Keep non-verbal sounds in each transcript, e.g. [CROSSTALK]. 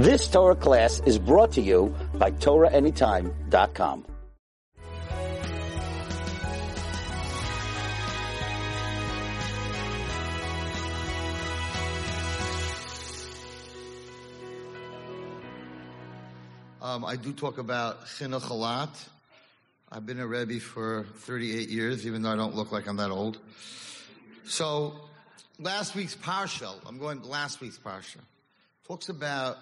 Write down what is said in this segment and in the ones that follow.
This Torah class is brought to you by TorahAnytime.com. Um, I do talk about chinuch a lot. I've been a Rebbe for 38 years, even though I don't look like I'm that old. So, last week's parsha, I'm going to last week's parsha, talks about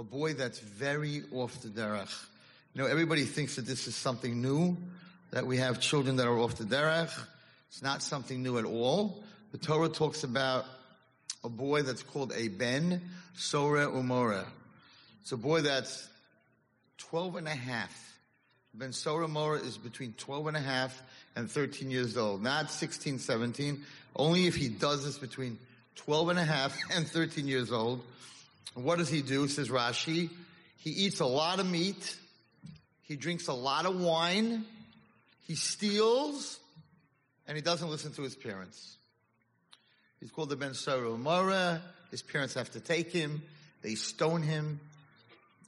a boy that's very off the derech. You know, everybody thinks that this is something new, that we have children that are off the derech. It's not something new at all. The Torah talks about a boy that's called a ben, sora umora. It's a boy that's 12 and a half. Ben Sora umora is between 12 and a half and 13 years old, not 16, 17. Only if he does this between 12 and a half [LAUGHS] and 13 years old. What does he do? Says Rashi. He eats a lot of meat. He drinks a lot of wine. He steals and he doesn't listen to his parents. He's called the Ben Mora. His parents have to take him. They stone him.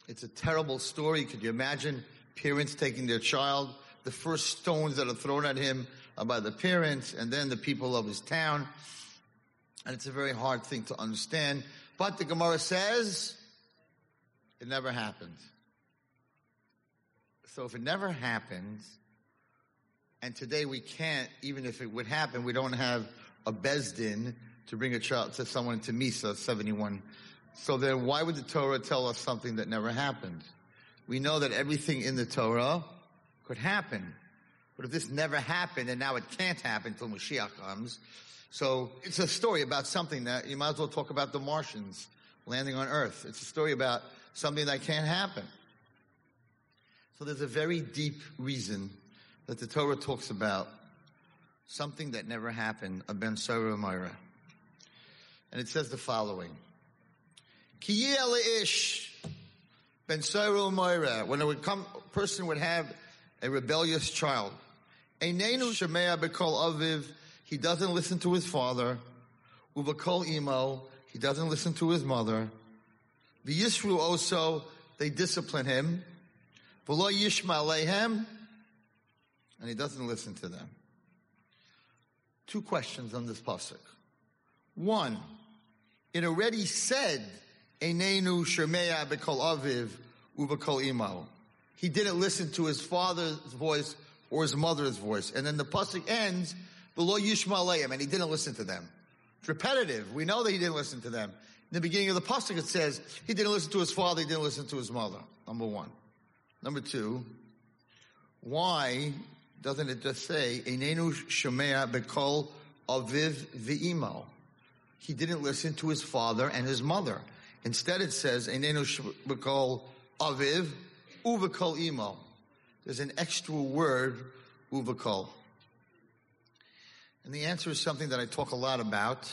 It's a terrible story. Could you imagine parents taking their child? The first stones that are thrown at him are by the parents and then the people of his town. And it's a very hard thing to understand. But the Gemara says it never happened. So if it never happened, and today we can't, even if it would happen, we don't have a Beis Din to bring a child to someone to Misa 71 so then why would the Torah tell us something that never happened? We know that everything in the Torah could happen. But if this never happened and now it can't happen until Mashiach comes, so it's a story about something that you might as well talk about the Martians landing on Earth. It's a story about something that can't happen. So there's a very deep reason that the Torah talks about something that never happened, a Ben Sarah Myra. And it says the following. ish Ben Moira, when a person would have a rebellious child. Einenu Shemea Bekol Aviv, he doesn't listen to his father. Uvakol Imo, he doesn't listen to his mother. The Yisru also, they discipline him. V'lo Yishma Alehem, and he doesn't listen to them. Two questions on this pasuk. One, it already said Einenu Shemea Bekol Aviv Uvakol Imo. He didn't listen to his father's voice or his mother's voice. And then the pasuk ends, and he didn't listen to them. It's repetitive. We know that he didn't listen to them. In the beginning of the pasuk it says, he didn't listen to his father, he didn't listen to his mother. Number one. Number two, why doesn't it just say, Einenu Shemea Bekol Aviv V'imo? He didn't listen to his father and his mother. Instead, it says, Einenu Bekol Aviv Uvakol Imo. There's an extra word, Uvakol. And the answer is something that I talk a lot about.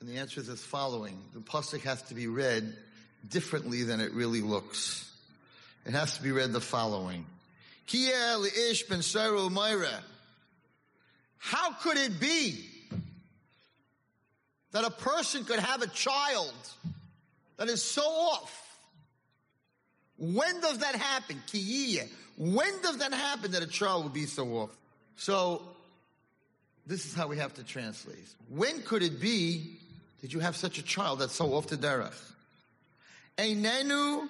And the answer is as following. The pasuk has to be read differently than it really looks. It has to be read the following. How could it be that a person could have a child that is so off. When does that happen? When does that happen that a child would be so off? So, this is how we have to translate. When could it be that you have such a child that's so off the derech? Einenu,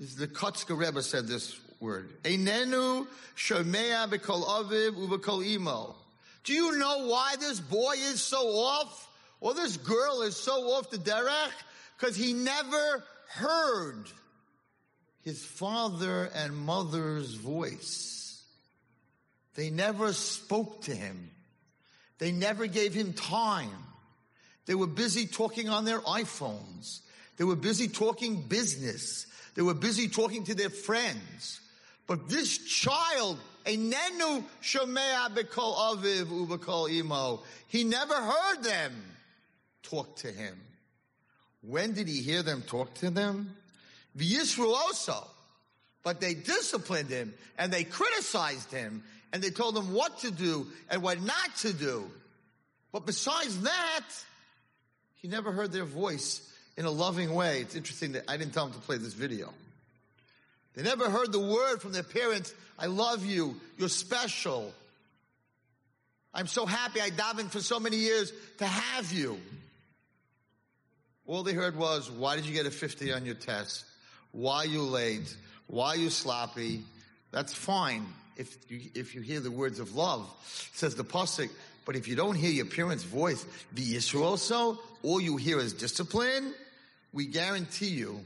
is the Kotzker Rebbe said this word. Einenu shomea bekol aviv ubekol imo. Do you know why this boy is so off? or this girl is so off the derech because he never heard his father and mother's voice. They never spoke to him. They never gave him time. They were busy talking on their iPhones. They were busy talking business. They were busy talking to their friends. But this child, a nenu shomea bekol aviv ubekol imo, he never heard them talk to him. When did he hear them talk to them? The Yisrael also. But they disciplined him and they criticized him and they told him what to do and what not to do. But besides that, he never heard their voice in a loving way. It's interesting that I didn't tell them to play this video. They never heard the word from their parents, I love you, you're special. I'm so happy I davened for so many years to have you. All they heard was, why did you get a 50 on your test? Why you late? Why you sloppy? That's fine if you, if you hear the words of love, says the Pasuk. But if you don't hear your parents' voice, the issue also, all you hear is discipline, we guarantee you,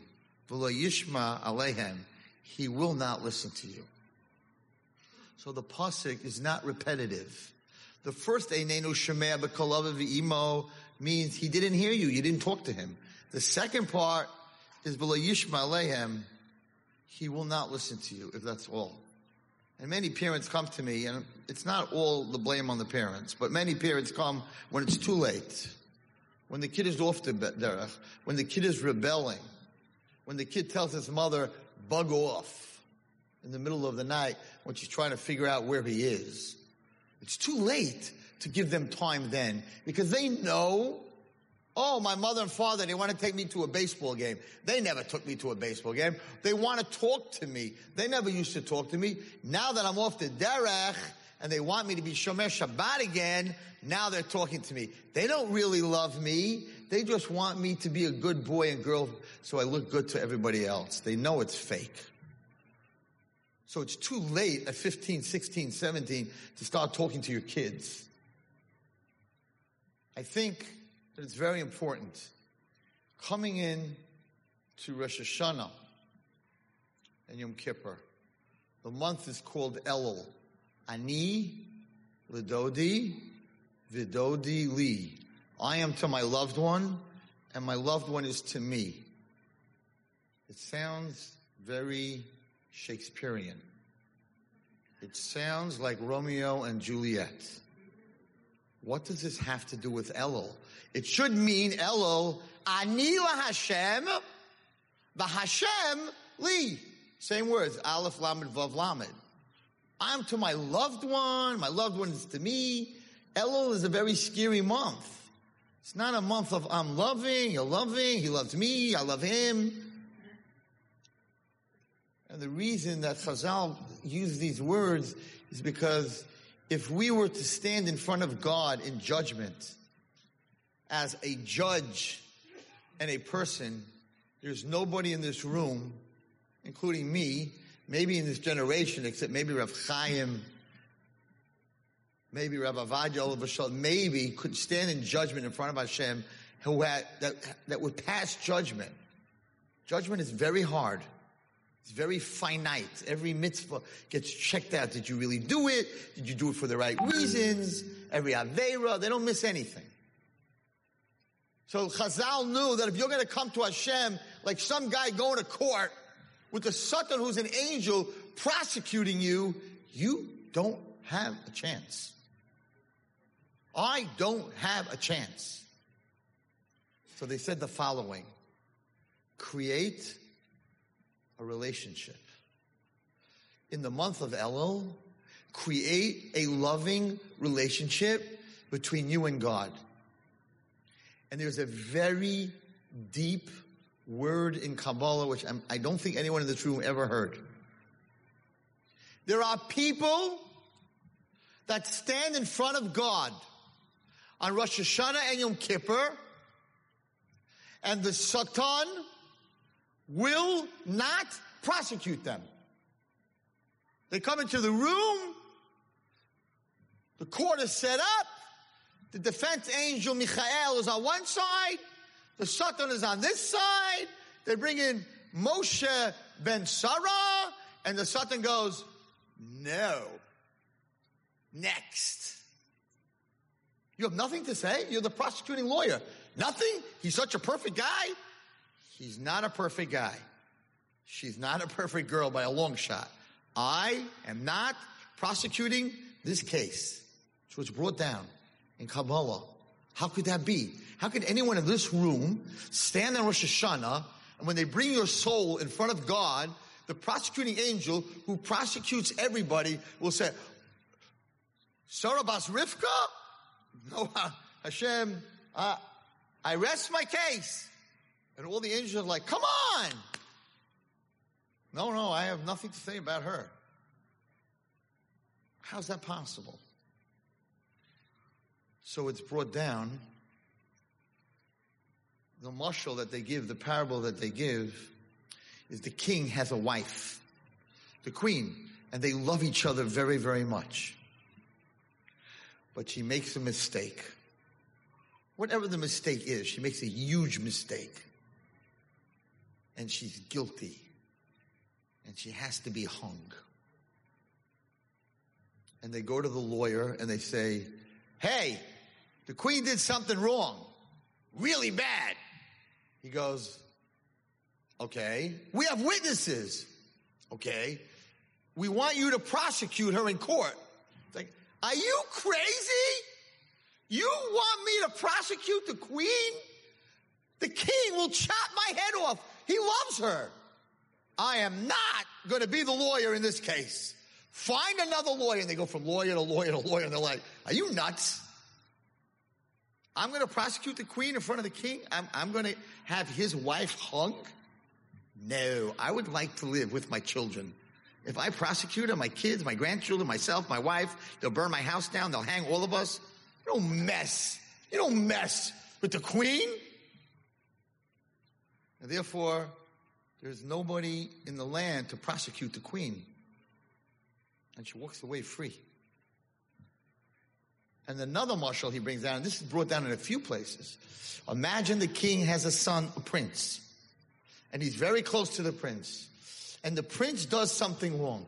v'lo yishma alehem, he will not listen to you. So the Pasuk is not repetitive. The first Einenu Shemea B'Kolav V'Imo means he didn't hear you, you didn't talk to him. The second part is V'lo Yishma Alehem, he will not listen to you, if that's all. And many parents come to me, and it's not all the blame on the parents, but many parents come when it's too late. When the kid is off the derech, when the kid is rebelling, when the kid tells his mother, bug off in the middle of the night when she's trying to figure out where he is. It's too late to give them time then because they know Oh, my mother and father, they want to take me to a baseball game. They never took me to a baseball game. They want to talk to me. They never used to talk to me. Now that I'm off the derech and they want me to be Shomer Shabbat again, now they're talking to me. They don't really love me. They just want me to be a good boy and girl so I look good to everybody else. They know it's fake. So it's too late at 15, 16, 17 to start talking to your kids. I think that it's very important. Coming in to Rosh Hashanah and Yom Kippur, the month is called Elul. Ani Lidodi Vidodi Li. I am to my loved one, and my loved one is to me. It sounds very Shakespearean. It sounds like Romeo and Juliet. What does this have to do with Elul? It should mean Elul, Ani Hashem, Hashem li. Same words, Aleph Lamed Vav Lamed. I'm to my loved one, my loved one is to me. Elul is a very scary month. It's not a month of I'm loving, you're loving, he loves me, I love him. And the reason that Chazal use these words is because if we were to stand in front of God in judgment as a judge and a person, there's nobody in this room, including me, maybe in this generation, except maybe Rav Chaim, maybe Rav Ovadia, maybe could stand in judgment in front of Hashem who had, that, that would pass judgment. Judgment is very hard. It's very finite. Every mitzvah gets checked out. Did you really do it? Did you do it for the right reasons? Every Aveira, they don't miss anything. So Chazal knew that if you're going to come to Hashem like some guy going to court with a Satan who's an angel prosecuting you, you don't have a chance. I don't have a chance. So they said the following create a relationship. In the month of Elul, create a loving relationship between you and God. And there's a very deep word in Kabbalah, which I'm, I do not think anyone in this room ever heard. There are people that stand in front of God on Rosh Hashanah and Yom Kippur, and the Satan will not prosecute them. They come into the room, the court is set up, the defense angel Michael is on one side, the Satan is on this side, they bring in Moshe ben Sarah, and the Satan goes, no. Next. You have nothing to say? You're the prosecuting lawyer. Nothing? He's such a perfect guy? He's not a perfect guy. She's not a perfect girl by a long shot. I am not prosecuting this case, which was brought down in Kabbalah. How could that be? How could anyone in this room stand on Rosh Hashanah and when they bring your soul in front of God, the prosecuting angel who prosecutes everybody will say, Sarah Bas Rivka? No, [LAUGHS] Hashem, uh, I rest my case. And all the angels are like, come on! No, no, I have nothing to say about her. How's that possible? So it's brought down. The mashal that they give, the parable that they give, is the king has a wife, the queen, and they love each other very, very much. But she makes a mistake. Whatever the mistake is, she makes a huge mistake. And she's guilty. And she has to be hung. And they go to the lawyer and they say, Hey, the queen did something wrong. Really bad. He goes, Okay. We have witnesses. Okay. We want you to prosecute her in court. It's like, are you crazy? You want me to prosecute the queen? The king will chop my head off. He loves her. I am not going to be the lawyer in this case. Find another lawyer. And they go from lawyer to lawyer to lawyer. And they're like, are you nuts? I'm going to prosecute the queen in front of the king. I'm, I'm going to have his wife hung. No, I would like to live with my children. If I prosecute them, my kids, my grandchildren, myself, my wife, they'll burn my house down. They'll hang all of us. You don't mess. You don't mess with the queen. And therefore, there's nobody in the land to prosecute the queen. And she walks away free. And another mashal he brings down, and this is brought down in a few places. Imagine the king has a son, a prince, and he's very close to the prince. And the prince does something wrong.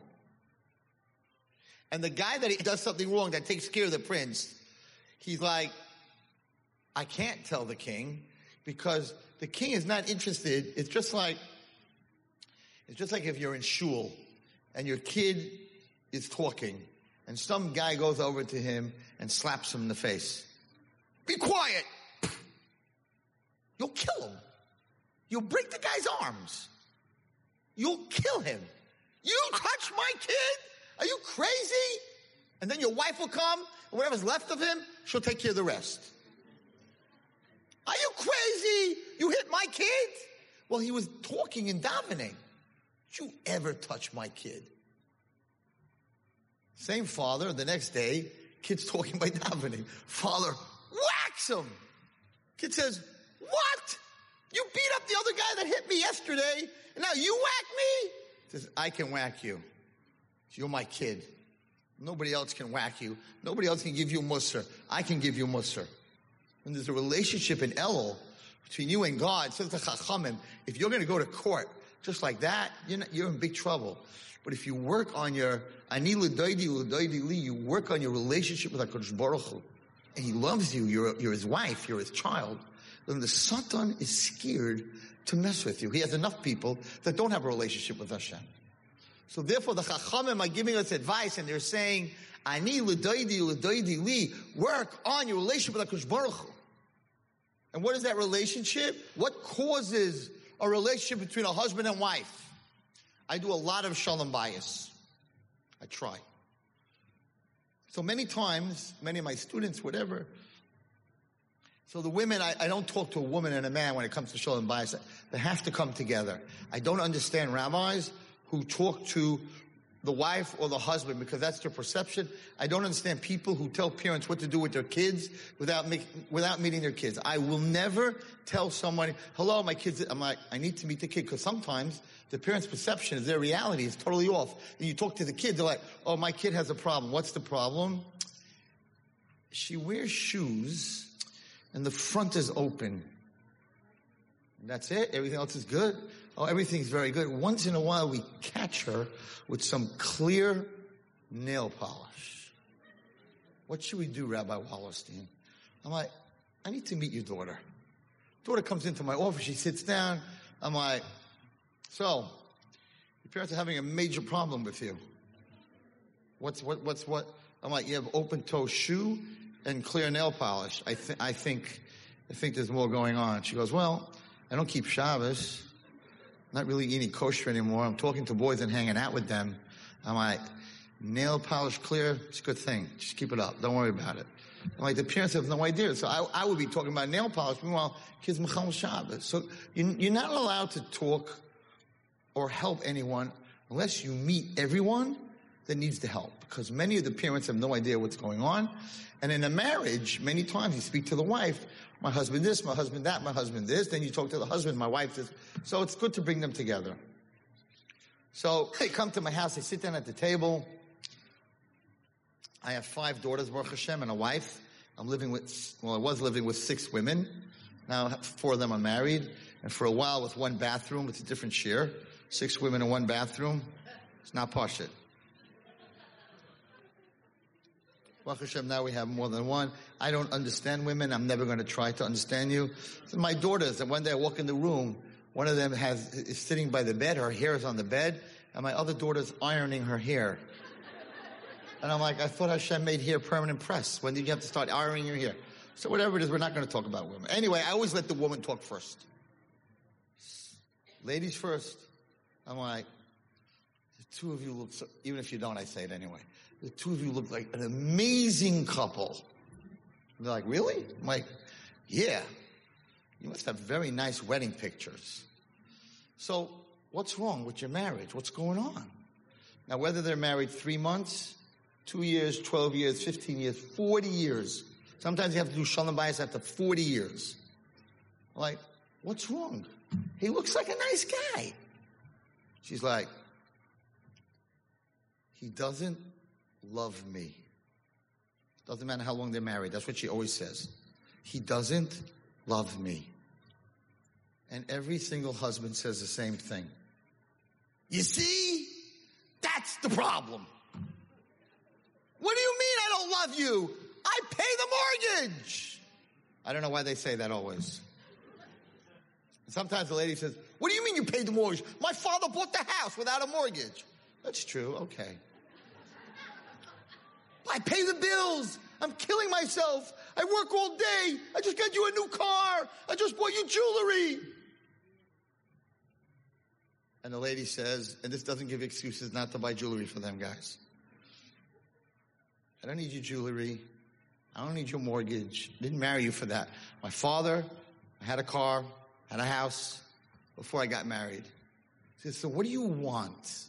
And the guy that he does something wrong that takes care of the prince, he's like, I can't tell the king because the king is not interested. It's just like, it's just like if you're in shul and your kid is talking and some guy goes over to him and slaps him in the face. Be quiet. You'll kill him. You'll break the guy's arms. You'll kill him. You touch my kid? Are you crazy? And then your wife will come, and whatever's left of him, she'll take care of the rest. Are you crazy? You hit my kid? Well, he was talking and davening. Did you ever touch my kid? Same father, the next day, kid's talking by [LAUGHS] davening. Father whacks him. Kid says, What? You beat up the other guy that hit me yesterday, and now you whack me? He says, I can whack you. You're my kid. Nobody else can whack you. Nobody else can give you mussar. I can give you mussar. When there's a relationship in Elul between you and God, says the Chachamim, if you're going to go to court just like that, you're, not, you're in big trouble. But if you work on your ani li, you work on your relationship with Hakadosh Baruch Hu, and He loves you. You're, you're His wife. You're His child. Then the Satan is scared to mess with you. He has enough people that don't have a relationship with Hashem. So therefore, the Chachamim are giving us advice, and they're saying, "Ani l'doidi l'doidi li." Work on your relationship with Hakadosh Baruch Hu. And what is that relationship? What causes a relationship between a husband and wife? I do a lot of shalom bayis. I try. So many times, many of my students, whatever. So the women, I, I don't talk to a woman and a man when it comes to shalom bayis. They have to come together. I don't understand rabbis who talk to the wife or the husband because that's their perception. I don't understand people who tell parents what to do with their kids without make, without meeting their kids. I will never tell somebody, "Hello, my kids." I'm like, I need to meet the kid because sometimes the parent's perception is their reality is totally off. And you talk to the kid, they're like, "Oh, my kid has a problem. What's the problem?" She wears shoes, and the front is open. And that's it. Everything else is good. Oh, everything's very good. Once in a while, we catch her with some clear nail polish. What should we do, Rabbi Wallerstein? I'm like, I need to meet your daughter. Daughter comes into my office. She sits down. I'm like, so your parents are having a major problem with you. What's what? What's what? I'm like, you have open toe shoe and clear nail polish. I think I think I think there's more going on. She goes, well, I don't keep Shabbos not really eating kosher anymore. I'm talking to boys and hanging out with them. I'm like, nail polish clear, it's a good thing. Just keep it up. Don't worry about it. Like the parents have no idea. So I, I would be talking about nail polish. Meanwhile, kids Machal Shabbos. So you, you're not allowed to talk or help anyone unless you meet everyone that needs the help. Because many of the parents have no idea what's going on. And in a marriage, many times you speak to the wife, my husband this, my husband that, my husband this. Then you talk to the husband, my wife this. So it's good to bring them together. So [LAUGHS] they come to my house, they sit down at the table. I have five daughters, Baruch Hashem, and a wife. I'm living with, well, I was living with six women. Now four of them are married. And for a while with one bathroom, it's a different share. Six women in one bathroom. It's not poshut. Baruch Hashem, now we have more than one. I don't understand women. I'm never going to try to understand you. So my daughters, and one day I walk in the room, one of them has, is sitting by the bed, her hair is on the bed, and my other daughter's ironing her hair. And I'm like, I thought Hashem made hair permanent press. When did you have to start ironing your hair? So whatever it is, we're not going to talk about women. Anyway, I always let the woman talk first. Ladies first. I'm like, the two of you look so, even if you don't, I say it anyway. The two of you look like an amazing couple. And they're like, really? I'm like, yeah. You must have very nice wedding pictures. So what's wrong with your marriage? What's going on? Now, whether they're married three months, two years, 12 years, 15 years, 40 years. Sometimes you have to do shalom bayis after 40 years. Like, what's wrong? He looks like a nice guy. She's like, he doesn't love me. Doesn't matter how long they're married. That's what she always says. He doesn't love me. And every single husband says the same thing. You see? That's the problem. What do you mean I don't love you? I pay the mortgage. I don't know why they say that always. Sometimes the lady says, What do you mean you paid the mortgage? My father bought the house without a mortgage. That's true. Okay. I pay the bills. I'm killing myself. I work all day. I just got you a new car. I just bought you jewelry. And the lady says, and this doesn't give excuses not to buy jewelry for them guys. I don't need your jewelry. I don't need your mortgage. Didn't marry you for that. My father, I had a car, had a house before I got married. Says, so what do you want?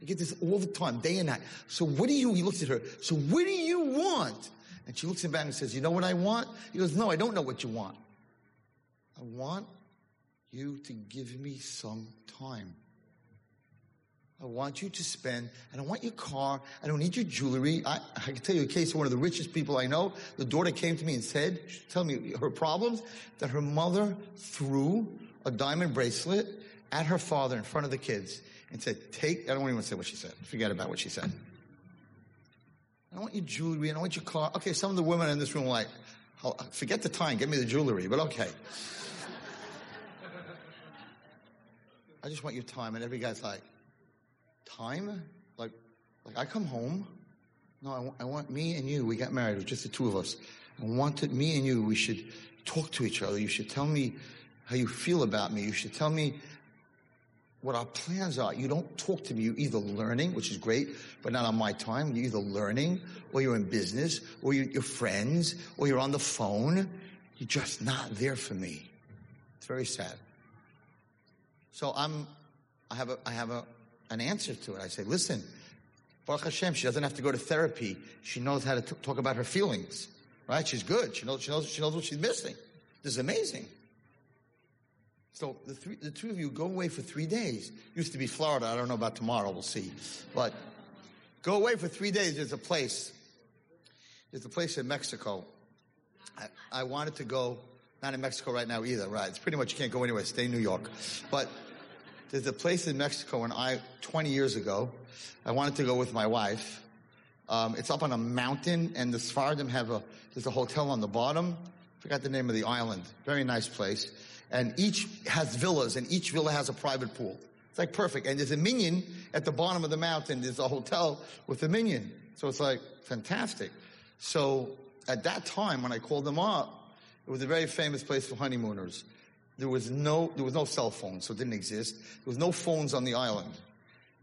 I get this all the time, day and night. So what do you, he looks at her, so what do you want? And she looks at him back and says, you know what I want? He goes, no, I don't know what you want. I want you to give me some time. I want you to spend, I don't want your car, I don't need your jewelry. I, I can tell you a case of one of the richest people I know. The daughter came to me and said, tell me her problems, that her mother threw a diamond bracelet at her father in front of the kids and said, take, I don't even say what she said. Forget about what she said. I don't want your jewelry, I don't want your car. Okay, some of the women in this room are like, forget the time, give me the jewelry, but okay. [LAUGHS] I just want your time. And every guy's like, time? Like, like I come home. No, I want, want me and you. We got married. It was just the two of us. I wanted me and you. We should talk to each other. You should tell me how you feel about me. You should tell me what our plans are. You don't talk to me. You're either learning, which is great, but not on my time. You're either learning, or you're in business, or you're, you're friends, or you're on the phone. You're just not there for me. It's very sad. So I'm, I have a, I have a, an answer to it. I say, listen, Baruch Hashem, she doesn't have to go to therapy. She knows how to t- talk about her feelings, right? She's good. She knows, she knows, she knows what she's missing. This is amazing. So the, three, the two of you go away for three days. Used to be Florida. I don't know about tomorrow. We'll see. But go away for three days. There's a place. There's a place in Mexico. I, I wanted to go, not in Mexico right now either, right? It's pretty much you can't go anywhere. Stay in New York. But there's a place in Mexico and I, 20 years ago, I wanted to go with my wife. Um, it's up on a mountain and the Sephardim have a, there's a hotel on the bottom. Forgot the name of the island. Very nice place and each has villas, and each villa has a private pool. It's like perfect. And there's a minyan at the bottom of the mountain. There's a hotel with a minyan. So it's like fantastic. So at that time, when I called them up, it was a very famous place for honeymooners. There was no, there was no cell phone, so it didn't exist. There was no phones on the island.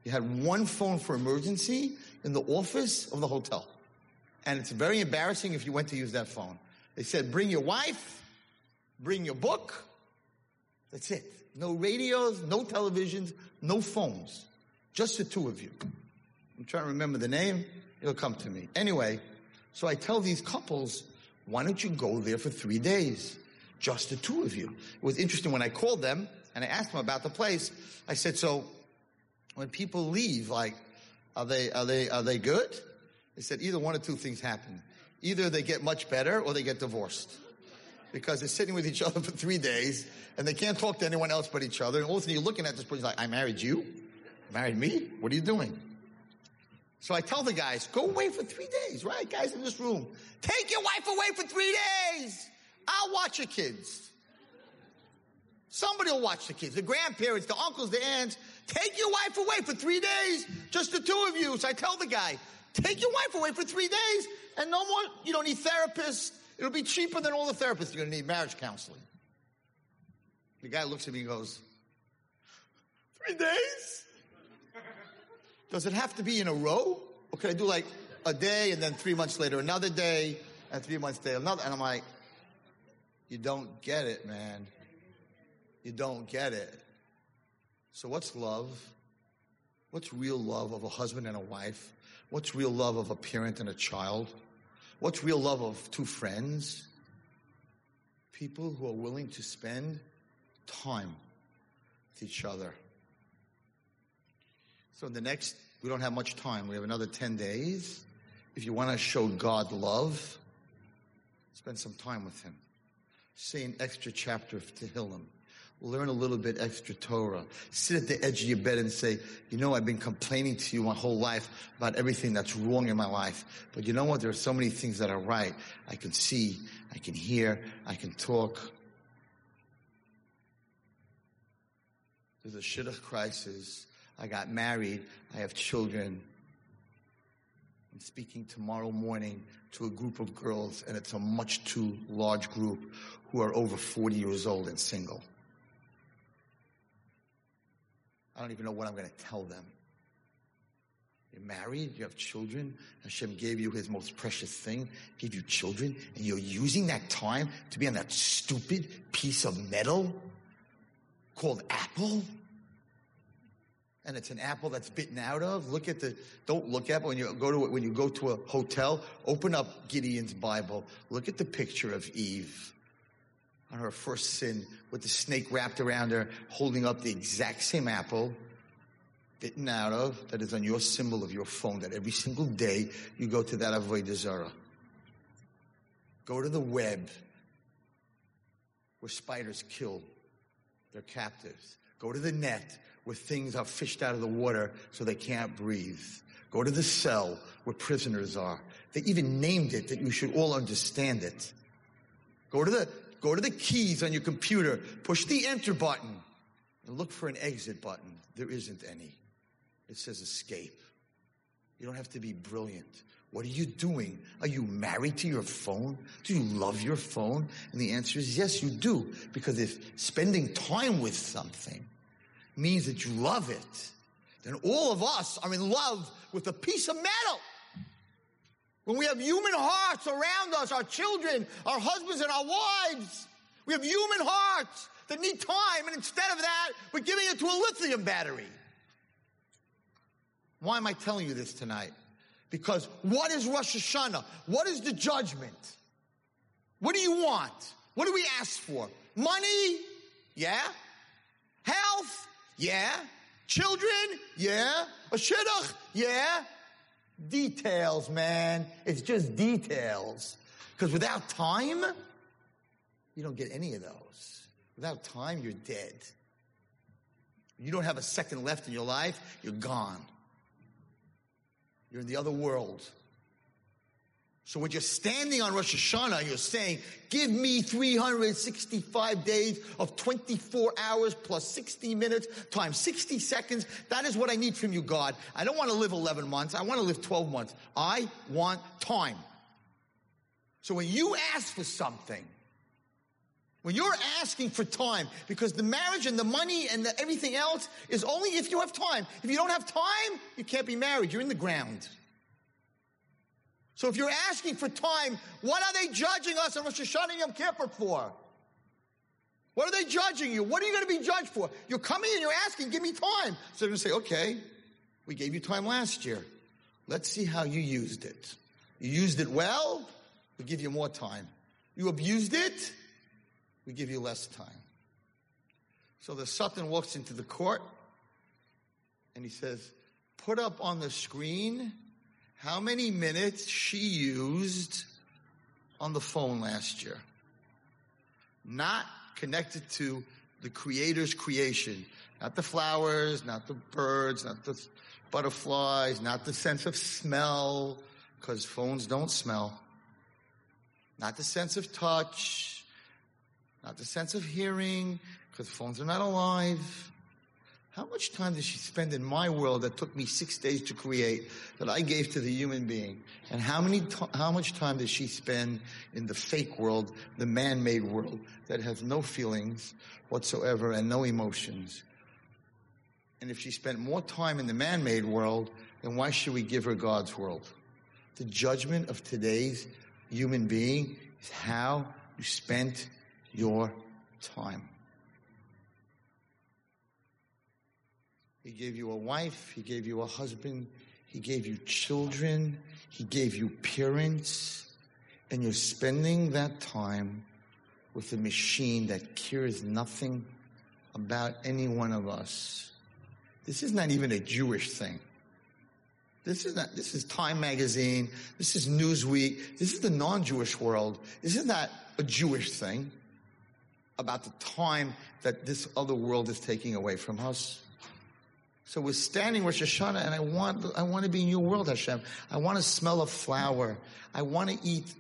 You had one phone for emergency, in the office of the hotel. And it's very embarrassing if you went to use that phone. They said, bring your wife, bring your book. That's it. No radios, no televisions, no phones. Just the two of you. I'm trying to remember the name. It'll come to me. Anyway, so I tell these couples, why don't you go there for three days? Just the two of you. It was interesting when I called them and I asked them about the place. I said, so when people leave, like, are they, are they, are they good? They said either one or two things happen. Either they get much better or they get divorced. Because they're sitting with each other for three days and they can't talk to anyone else but each other. And all of a sudden you're looking at this person like, I married you? Married me? What are you doing? So I tell the guys, go away for three days, right? Guys in this room. Take your wife away for three days. I'll watch your kids. Somebody will watch the kids, the grandparents, the uncles, the aunts. Take your wife away for three days, just the two of you. So I tell the guy, take your wife away for three days and no more, you don't need therapists. It'll be cheaper than all the therapists you're going to need marriage counseling. The guy looks at me and goes, three days? Does it have to be in a row? Or I do like a day and then three months later another day and three months later another? And I'm like, you don't get it, man. You don't get it. So what's love? What's real love of a husband and a wife? What's real love of a parent and a child? What's real love of two friends? People who are willing to spend time with each other. So in the next, we don't have much time. We have another 10 days. If you want to show God love, spend some time with Him. Say an extra chapter of Tehillim. Learn a little bit extra Torah. Sit at the edge of your bed and say, you know, I've been complaining to you my whole life about everything that's wrong in my life. But you know what? There are so many things that are right. I can see, I can hear, I can talk. There's a shidduch crisis. I got married. I have children. I'm speaking tomorrow morning to a group of girls, and it's a much too large group who are over 40 years old and single. I don't even know what I'm going to tell them. You're married, you have children. Hashem gave you his most precious thing, gave you children, and you're using that time to be on that stupid piece of metal called Apple? And it's an apple that's bitten out of. Look at the, don't look at it when you go to, when you go to a hotel, open up Gideon's Bible. Look at the picture of Eve on her first sin with the snake wrapped around her, holding up the exact same apple bitten out of that is on your symbol of your phone that every single day you go to that Avodah Zarah. Go to the web where spiders kill their captives. Go to the net where things are fished out of the water so they can't breathe. Go to the cell where prisoners are. They even named it that you should all understand it. Go to the Go to the keys on your computer, push the enter button, and look for an exit button. There isn't any. It says escape. You don't have to be brilliant. What are you doing? Are you married to your phone? Do you love your phone? And the answer is yes, you do. Because if spending time with something means that you love it, then all of us are in love with a piece of metal. When we have human hearts around us, our children, our husbands, and our wives, we have human hearts that need time, and instead of that, we're giving it to a lithium battery. Why am I telling you this tonight? Because what is Rosh Hashanah? What is the judgment? What do you want? What do we ask for? Money? Yeah. Health? Yeah. Children? Yeah. A shidduch? Yeah. Details, man. It's just details. Because without time, you don't get any of those. Without time, you're dead. You don't have a second left in your life, you're gone. You're in the other world. So when you're standing on Rosh Hashanah, you're saying, give me 365 days of 24 hours plus 60 minutes times 60 seconds. That is what I need from you, God. I don't want to live 11 months. I want to live 12 months. I want time. So when you ask for something, when you're asking for time, because the marriage and the money and the everything else is only if you have time. If you don't have time, you can't be married. You're in the ground. So if you're asking for time, what are they judging us on Rosh Hashanah and Yom Kippur for? What are they judging you? What are you going to be judged for? You're coming and you're asking, give me time. So they're going to say, okay, we gave you time last year. Let's see how you used it. You used it well, we give you more time. You abused it, we give you less time. So the Satan walks into the court and he says, put up on the screen how many minutes she used on the phone last year. Not connected to the creator's creation. Not the flowers, not the birds, not the butterflies, not the sense of smell, because phones don't smell. Not the sense of touch, not the sense of hearing, because phones are not alive. How much time did she spend in my world that took me six days to create that I gave to the human being? And how many, how much time did she spend in the fake world, the man-made world that has no feelings whatsoever and no emotions? And if she spent more time in the man-made world, then why should we give her God's world? The judgment of today's human being is how you spent your time. He gave you a wife. He gave you a husband. He gave you children. He gave you parents. And you're spending that time with a machine that cares nothing about any one of us. This is not even a Jewish thing. This is not, this is Time Magazine. This is Newsweek. This is the non-Jewish world. This is not a Jewish thing about the time that this other world is taking away from us. So we're standing Rosh Hashanah, and I want, I want to be in your world, Hashem. I want to smell a flower. I want to eat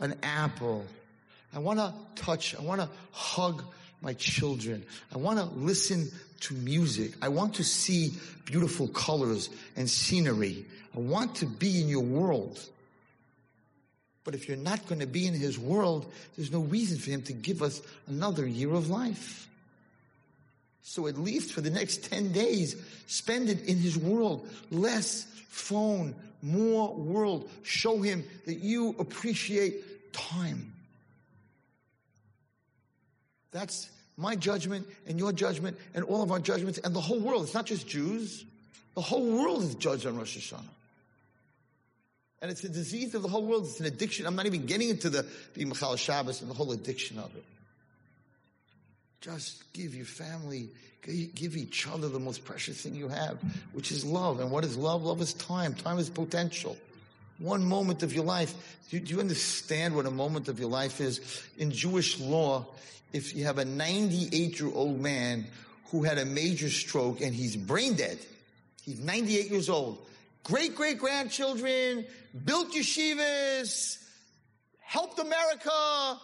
an apple. I want to touch. I want to hug my children. I want to listen to music. I want to see beautiful colors and scenery. I want to be in your world. But if you're not going to be in his world, there's no reason for him to give us another year of life. So at least for the next 10 days, spend it in his world. Less phone, more world. Show him that you appreciate time. That's my judgment and your judgment and all of our judgments and the whole world. It's not just Jews. The whole world is judged on Rosh Hashanah. And it's a disease of the whole world. It's an addiction. I'm not even getting into the, the Michal Shabbos and the whole addiction of it. Just give your family, give each other the most precious thing you have, which is love. And what is love? Love is time. Time is potential. One moment of your life. Do you, understand what a moment of your life is? In Jewish law, if you have a 98 year old man who had a major stroke and he's brain dead, he's 98 years old, great great grandchildren, built yeshivas, helped America,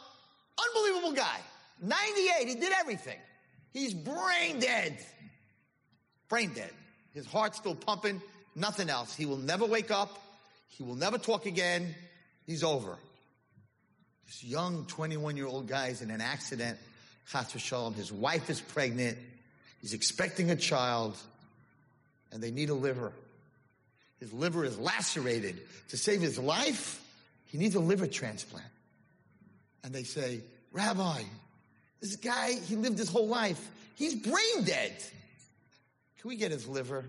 unbelievable guy. 98, he did everything. He's brain dead. Brain dead. His heart's still pumping, nothing else. He will never wake up. He will never talk again. He's over. This young 21 year old guy is in an accident. His wife is pregnant. He's expecting a child and they need a liver. His liver is lacerated. To save his life, he needs a liver transplant. And they say, Rabbi, this guy, he lived his whole life. He's brain dead. Can we get his liver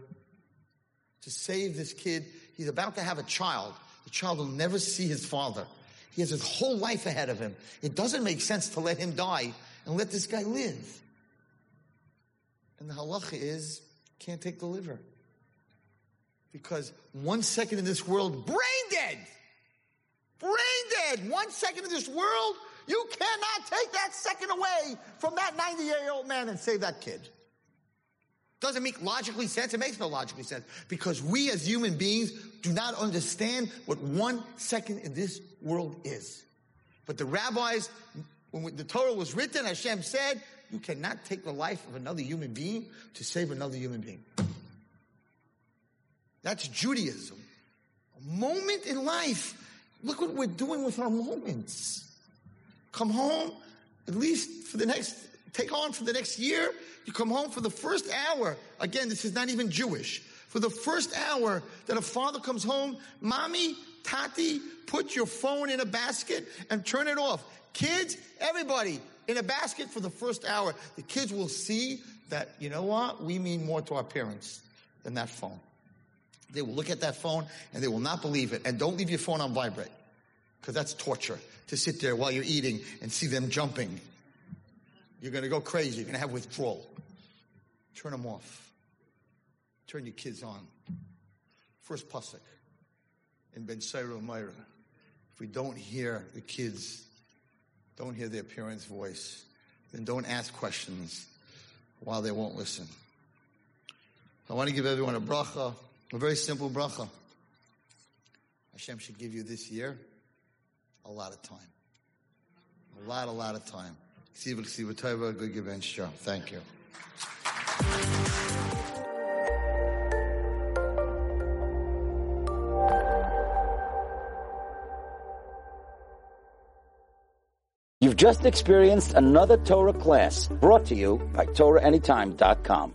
to save this kid? He's about to have a child. The child will never see his father. He has his whole life ahead of him. It doesn't make sense to let him die and let this guy live. And the halacha is, can't take the liver. Because one second in this world, brain dead. Brain dead. One second in this world, you cannot take that second away from that 90 year old man and save that kid. Doesn't make logically sense. It makes no logically sense because we as human beings do not understand what one second in this world is. But the rabbis, when the Torah was written, Hashem said, you cannot take the life of another human being to save another human being. That's Judaism. A moment in life. Look what we're doing with our moments. Come home, at least for the next, take on for the next year. You come home for the first hour. Again, this is not even Jewish. For the first hour that a father comes home, mommy, Tati, put your phone in a basket and turn it off. Kids, everybody, in a basket for the first hour. The kids will see that, you know what? We mean more to our parents than that phone. They will look at that phone and they will not believe it. And don't leave your phone on vibrate because that's torture to sit there while you're eating and see them jumping. You're going to go crazy. You're going to have withdrawal. Turn them off. Turn your kids on. First pasuk in Ben Sira Myra. If we don't hear the kids, don't hear their parents' voice, then don't ask questions while they won't listen. I want to give everyone a bracha, a very simple bracha. Hashem should give you this year a lot of time. A lot, a lot of time. Thank you. You've just experienced another Torah class brought to you by TorahAnytime.com.